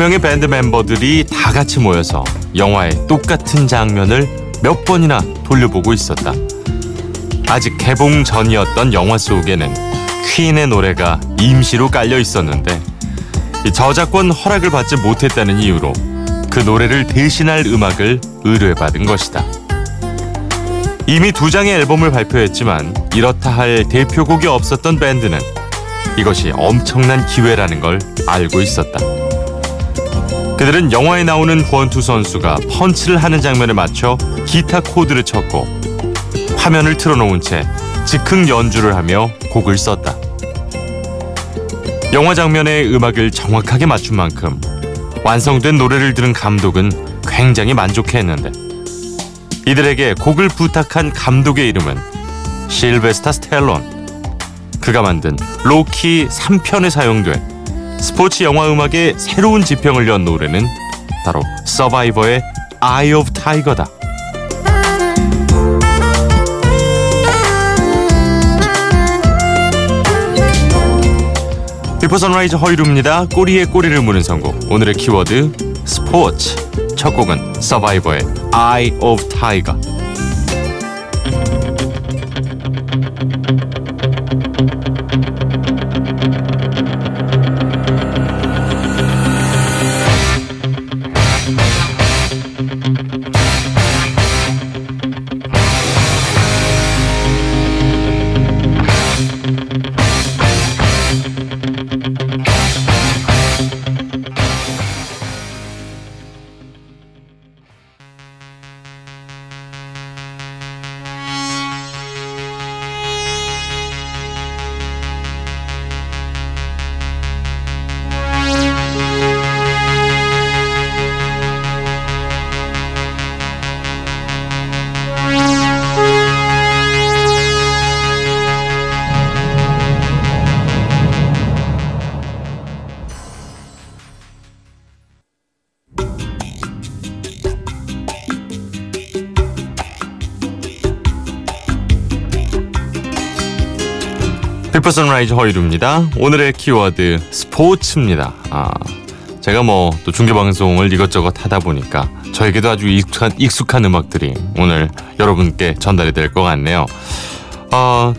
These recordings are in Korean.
명의 밴드 멤버들이 다 같이 모여서 영화의 똑같은 장면을 몇 번이나 돌려보고 있었다. 아직 개봉 전이었던 영화 속에는 퀸의 노래가 임시로 깔려 있었는데 저작권 허락을 받지 못했다는 이유로 그 노래를 대신할 음악을 의뢰받은 것이다. 이미 두 장의 앨범을 발표했지만 이렇다 할 대표곡이 없었던 밴드는 이것이 엄청난 기회라는 걸 알고 있었다. 그들은 영화에 나오는 권투 선수가 펀치를 하는 장면에 맞춰 기타 코드를 쳤고 화면을 틀어놓은 채 즉흥 연주를 하며 곡을 썼다. 영화 장면의 음악을 정확하게 맞춘 만큼 완성된 노래를 들은 감독은 굉장히 만족해했는데 이들에게 곡을 부탁한 감독의 이름은 실베스타 스텔론. 그가 만든 로키 3편에 사용된 스포츠 영화 음악의 새로운 지평을 연 노래는 바로 서바이버의 Eye of Tiger다. 비포 선라이즈 허일후입니다. 꼬리에 꼬리를 무는 선곡. 오늘의 키워드 스포츠. 첫 곡은 서바이버의 Eye of Tiger. 비포 선라이즈 허일후입니다. 오늘의 키워드 스포츠입니다. 아, 제가 뭐 또 중계 방송을 이것저것 하다 보니까 저에게도 아주 익숙한, 익숙한 음악들이 오늘 여러분께 전달이 될 것 같네요. 아,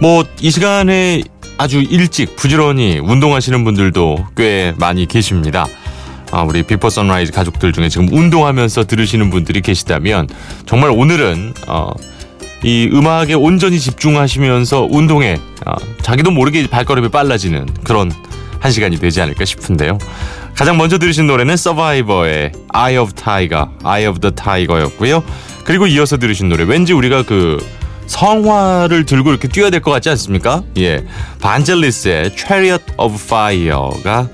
뭐 이 시간에 아주 일찍 부지런히 운동하시는 분들도 꽤 많이 계십니다. 아, 우리 비포 선라이즈 가족들 중에 지금 운동하면서 들으시는 분들이 계시다면 정말 오늘은 어, 이 음악에 온전히 집중하시면서 운동에 어, 자기도 모르게 발걸음이 빨라지는 그런 한 시간이 되지 않을까 싶은데요. 가장 먼저 들으신 노래는 서바이버의 Eye of Tiger, Eye of the Tiger였고요. 그리고 이어서 들으신 노래 왠지 우리가 그 성화를 들고 이렇게 뛰어야 될 것 같지 않습니까? 예, 반젤리스의 Chariot of Fire가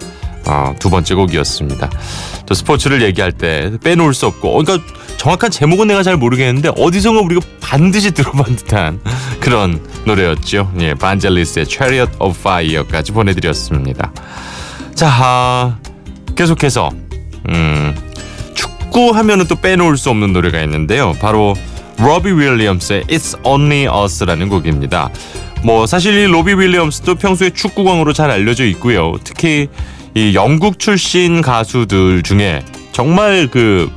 어, 두 번째 곡이었습니다. 또 스포츠를 얘기할 때 빼놓을 수 없고, 어, 그러니까 정확한 제목은 내가 잘 모르겠는데 어디선가 우리가 반드시 들어본 듯한 그런 노래였죠. 예, 반젤리스의 Chariot of Fire까지 보내드렸습니다. 자, 아, 계속해서 음, 축구 하면은 또 빼놓을 수 없는 노래가 있는데요. 바로 로비 윌리엄스의 It's Only Us라는 곡입니다. 뭐 사실 이 로비 윌리엄스도 평소에 축구광으로 잘 알려져 있고요. 특히 이 영국 출신 가수들 중에 정말 그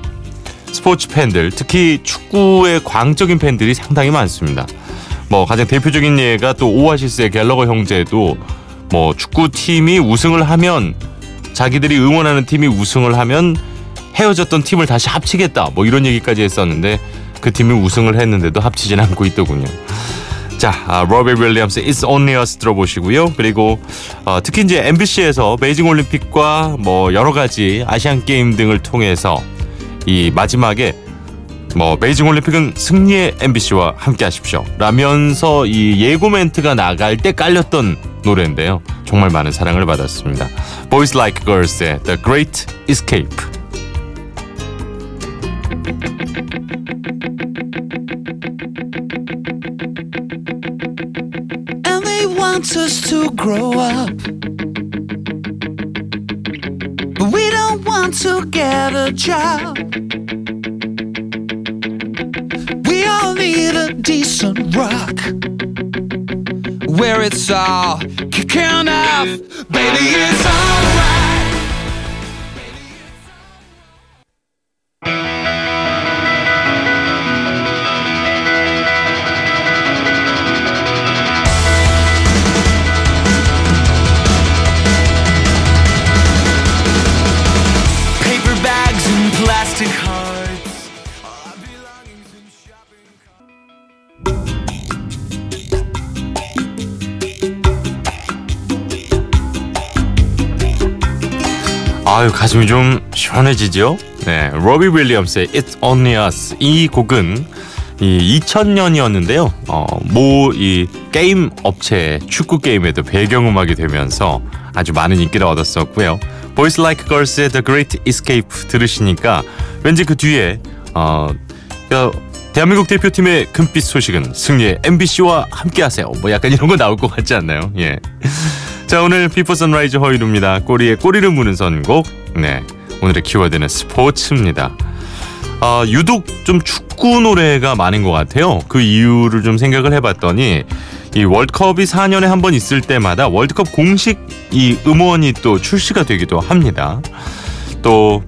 스포츠 팬들, 특히 축구의 광적인 팬들이 상당히 많습니다. 뭐 가장 대표적인 예가 또 오아시스의 갤러거 형제도 뭐 축구 팀이 우승을 하면 자기들이 응원하는 팀이 우승을 하면 헤어졌던 팀을 다시 합치겠다 뭐 이런 얘기까지 했었는데 그 팀이 우승을 했는데도 합치진 않고 있더군요. 자, 아, 로비 윌리엄스 It's Only Us 들어보시고요. 그리고 어, 특히 이제 MBC에서 베이징 올림픽과 뭐 여러 가지 아시안 게임 등을 통해서 이 마지막에 뭐 베이징 올림픽은 승리의 MBC와 함께 하십시오. 라면서 이 예고 멘트가 나갈 때 깔렸던 노래인데요. 정말 많은 사랑을 받았습니다. Boys Like Girls의 The Great Escape. To get a job. We all need a decent rock where it's all kicking off. Baby, it's alright. 아유 가슴이 좀 시원해지죠? 네, 로비 윌리엄스의 It's Only Us 이 곡은 이 2000년이었는데요. 어, 모 이 게임 업체 축구 게임에도 배경음악이 되면서 아주 많은 인기를 얻었었고요. Like Girls의 The Great Escape 들으시니까 왠지 그 뒤에 어, 야, 대한민국 대표팀의 금빛 소식은 승리의 MBC와 함께하세요. 뭐 약간 이런 거 나올 것 같지 않나요? 예. 자 오늘 Before Sunrise 허일후입니다. 꼬리에 꼬리를 무는 선곡. 네 오늘의 키워드는 스포츠입니다. 아, 유독 좀 축구 노래가 많은 것 같아요. 그 이유를 좀 생각을 해봤더니 이 월드컵이 4년에 한 번 있을 때마다 월드컵 공식 이 음원이 또 출시가 되기도 합니다. 또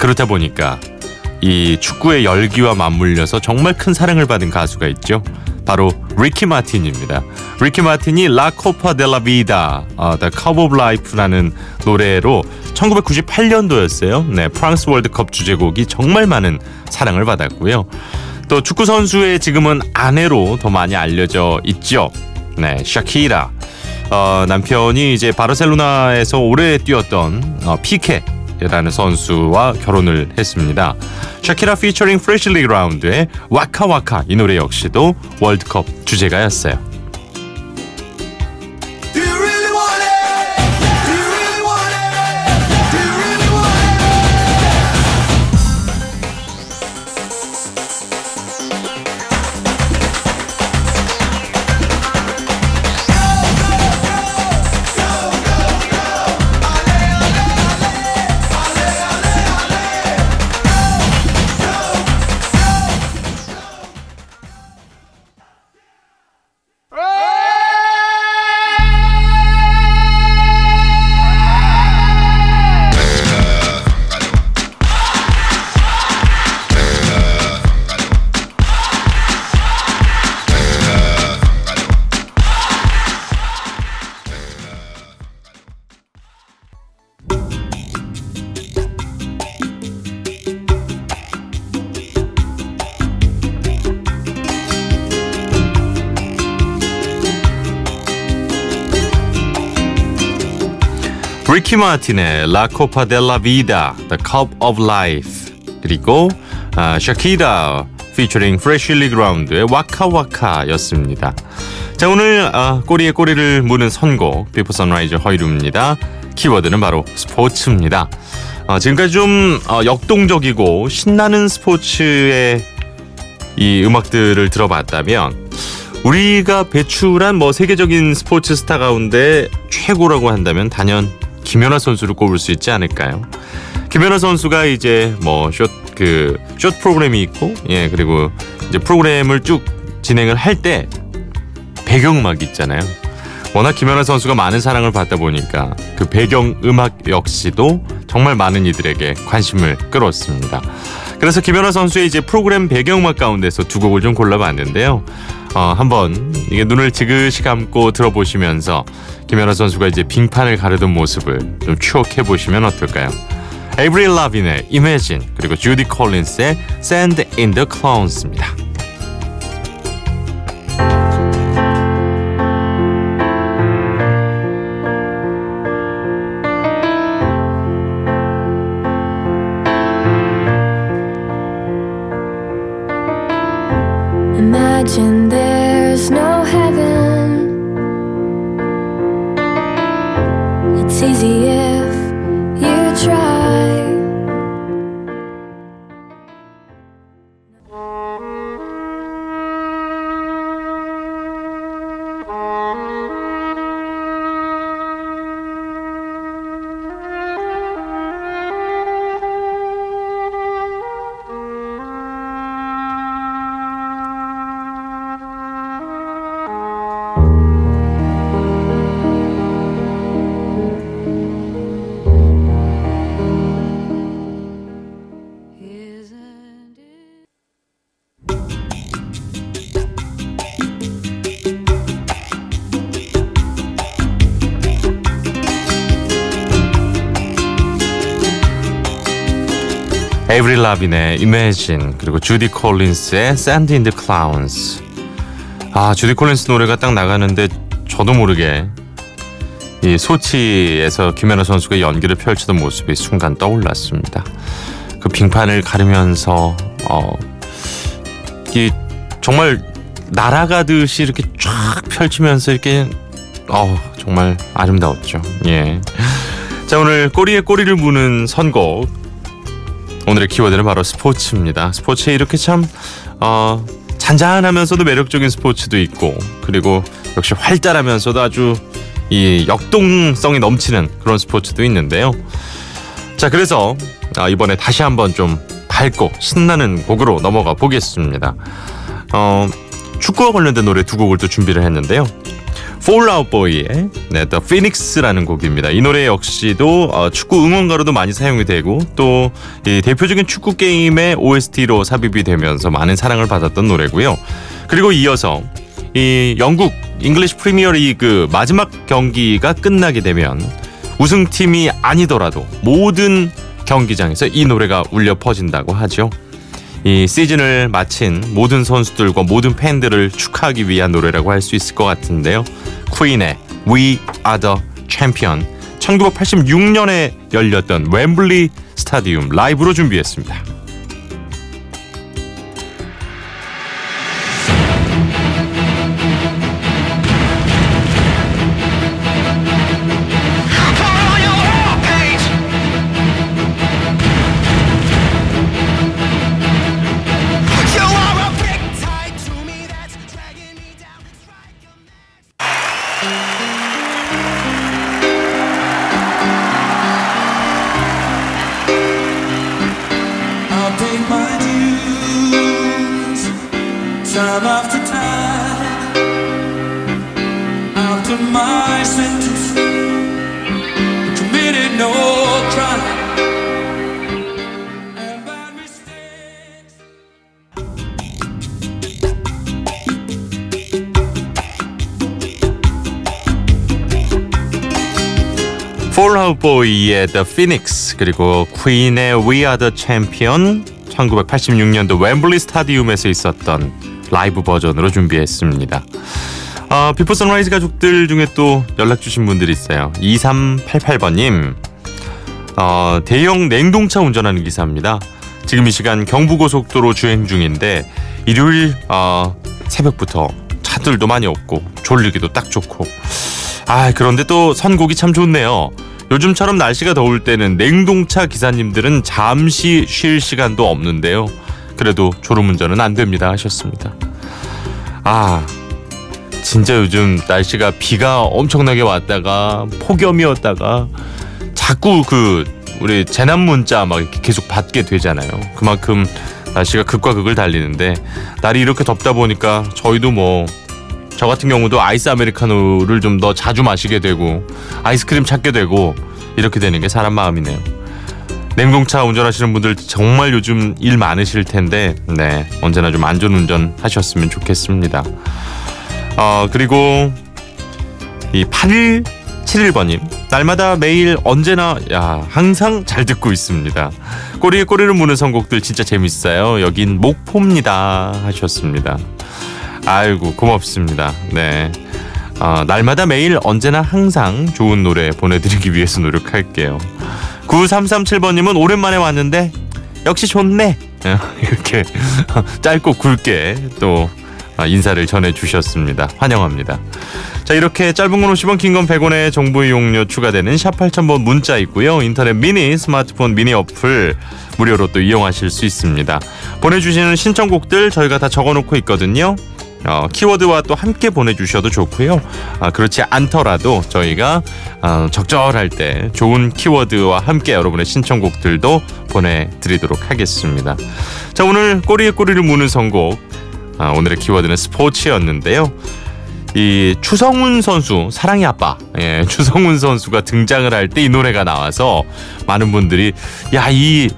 그렇다 보니까 이 축구의 열기와 맞물려서 정말 큰 사랑을 받은 가수가 있죠. 바로 리키 마틴입니다. 리키 마틴이 La Copa de la Vida, 어, The Cup of Life라는 노래로 1998년도였어요. 네, 프랑스 월드컵 주제곡이 정말 많은 사랑을 받았고요. 또 축구 선수의 지금은 아내로 더 많이 알려져 있죠. 네, 샤키라. 어, 남편이 이제 바르셀로나에서 오래 뛰었던 어, 피케 라는 선수와 결혼을 했습니다. 샤키라 피처링 프레실리 그라운드의 와카와카 이 노래 역시도 월드컵 주제가였어요. 리키 마틴의 La Copa de la Vida, The Cup of Life 그리고 아, 샤키라 피처링 Freshlyground의 와카와카였습니다. 자 오늘 아, 꼬리에 꼬리를 무는 선곡 Before Sunrise 허일후입니다. 키워드는 바로 스포츠입니다. 아, 지금까지 좀 어, 역동적이고 신나는 스포츠의 이 음악들을 들어봤다면 우리가 배출한 뭐 세계적인 스포츠 스타 가운데 최고라고 한다면 단연 김연아 선수를 꼽을 수 있지 않을까요? 김연아 선수가 이제 뭐숏그숏 프로그램이 있고 예 그리고 이제 프로그램을 쭉 진행을 할 때 배경음악이 있잖아요. 워낙 김연아 선수가 많은 사랑을 받다 보니까 그 배경음악 역시도 정말 많은 이들에게 관심을 끌었습니다. 그래서 김연아 선수의 이제 프로그램 배경음악 가운데서 두 곡을 좀 골라봤는데요. 어, 한번 이게 눈을 지그시 감고 들어보시면서 김연아 선수가 이제 빙판을 가르던 모습을 좀 추억해 보시면 어떨까요? 에이브릴 라빈의 Imagine 그리고 주디 콜린스의 Sand in the Clouds입니다. 에이브릴 라빈의 Imagine 그리고 주디 콜린스의 Sand in the Clouds 아 주디 콜린스 노래가 딱 나가는데 저도 모르게 이 소치에서 김연아 선수가 연기를 펼치던 모습이 순간 떠올랐습니다. 그 빙판을 가르면서 어, 이 정말 날아가듯이 이렇게 쫙 펼치면서 이렇게 어 정말 아름다웠죠. 예. 자 오늘 꼬리에 꼬리를 무는 선곡 오늘의 키워드는 바로 스포츠입니다. 스포츠에 이렇게 참 어, 잔잔하면서도 매력적인 스포츠도 있고 그리고 역시 활달하면서도 아주 이 역동성이 넘치는 그런 스포츠도 있는데요. 자 그래서 아, 이번에 다시 한번 좀 밝고 신나는 곡으로 넘어가 보겠습니다. 어, 축구와 관련된 노래 두 곡을 또 준비를 했는데요. Out Boy의 네, The Phoenix라는 곡입니다. 이 노래 역시도 어, 축구 응원가로도 많이 사용이 되고 또 이 대표적인 축구 게임의 OST로 삽입이 되면서 많은 사랑을 받았던 노래고요. 그리고 이어서 이 영국 잉글리시 프리미어 리그 마지막 경기가 끝나게 되면 우승팀이 아니더라도 모든 경기장에서 이 노래가 울려 퍼진다고 하죠. 이 시즌을 마친 모든 선수들과 모든 팬들을 축하하기 위한 노래라고 할 수 있을 것 같은데요. 퀸의 We Are the Champion 1986년에 열렸던 웸블리 스타디움 라이브로 준비했습니다. Time after time after my sentence committed no crime Boy의 The Phoenix 그리고 퀸의 We Are the Champion 1986년도 웸블리 스타디움에서 있었던 라이브 버전으로 준비했습니다. 어, Before Sunrise 가족들 중에 또 연락 주신 분들이 있어요. 2388번님 어, 대형 냉동차 운전하는 기사입니다. 지금 이 시간 경부고속도로 주행 중인데 일요일 어, 새벽부터 차들도 많이 없고 졸리기도 딱 좋고 아 그런데 또 선곡이 참 좋네요. 요즘처럼 날씨가 더울 때는 냉동차 기사님들은 잠시 쉴 시간도 없는데요. 그래도 졸음 운전은 안 됩니다 하셨습니다. 아 진짜 요즘 날씨가 비가 엄청나게 왔다가 폭염이었다가 자꾸 그 우리 재난 문자 막 이렇게 계속 받게 되잖아요. 그만큼 날씨가 극과 극을 달리는데 날이 이렇게 덥다 보니까 저희도 뭐 저 같은 경우도 아이스 아메리카노를 좀 더 자주 마시게 되고 아이스크림 찾게 되고 이렇게 되는 게 사람 마음이네요. 냉동차 운전하시는 분들 정말 요즘 일 많으실 텐데 네 언제나 좀 안전 운전 하셨으면 좋겠습니다. 어 그리고 이 8171번님 날마다 매일 언제나 야 항상 잘 듣고 있습니다. 꼬리에 꼬리를 무는 선곡들 진짜 재밌어요. 여긴 목포입니다 하셨습니다. 아이고 고맙습니다. 네. 어, 날마다 매일 언제나 항상 좋은 노래 보내드리기 위해서 노력할게요. 9337번님은 오랜만에 왔는데 역시 좋네. 이렇게 짧고 굵게 또 아, 인사를 전해주셨습니다. 환영합니다. 자 이렇게 짧은 건 50원 긴 건 100원의 정보 이용료 추가되는 샵 8000번 문자 있고요. 인터넷 미니 스마트폰 미니 어플 무료로 또 이용하실 수 있습니다. 보내주시는 신청곡들 저희가 다 적어놓고 있거든요. 어, 키워드와 또 함께 보내주셔도 좋고요. 아, 그렇지 않더라도 저희가 어, 적절할 때 좋은 키워드와 함께 여러분의 신청곡들도 보내드리도록 하겠습니다. 자 오늘 꼬리에 꼬리를 무는 선곡 아, 오늘의 키워드는 스포츠였는데요. 이 추성훈 선수 사랑의 아빠 예, 추성훈 선수가 등장을 할 때 이 노래가 나와서 많은 분들이 야이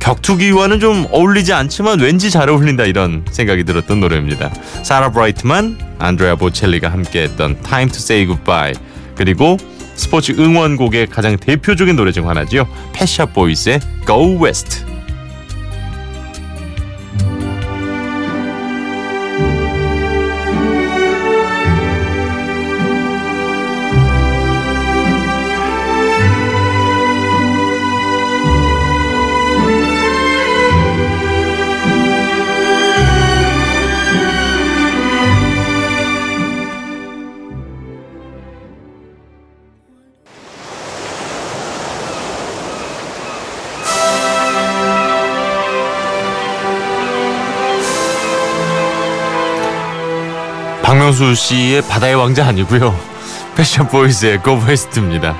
격투기와는 좀 어울리지 않지만 왠지 잘 어울린다 이런 생각이 들었던 노래입니다. 사라 브라이트만, 안드레아 보첼리가 함께했던 Time to Say Goodbye 그리고 스포츠 응원곡의 가장 대표적인 노래 중 하나죠. 패샤 보이스의 Go West. 박명수 씨의 바다의 왕자 아니고요. 패션 Go West입니다.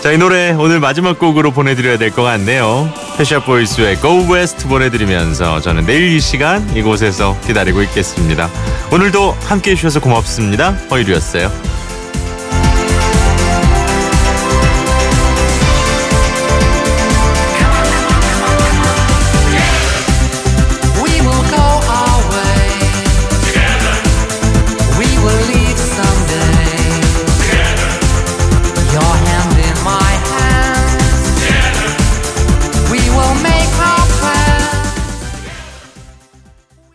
자, 이 노래 오늘 마지막 곡으로 보내드려야 될 것 같네요. 패션 보이즈의 Go West 보내드리면서 저는 내일 이 시간 이곳에서 기다리고 있겠습니다. 오늘도 함께 해주셔서 고맙습니다. 허일이었어요.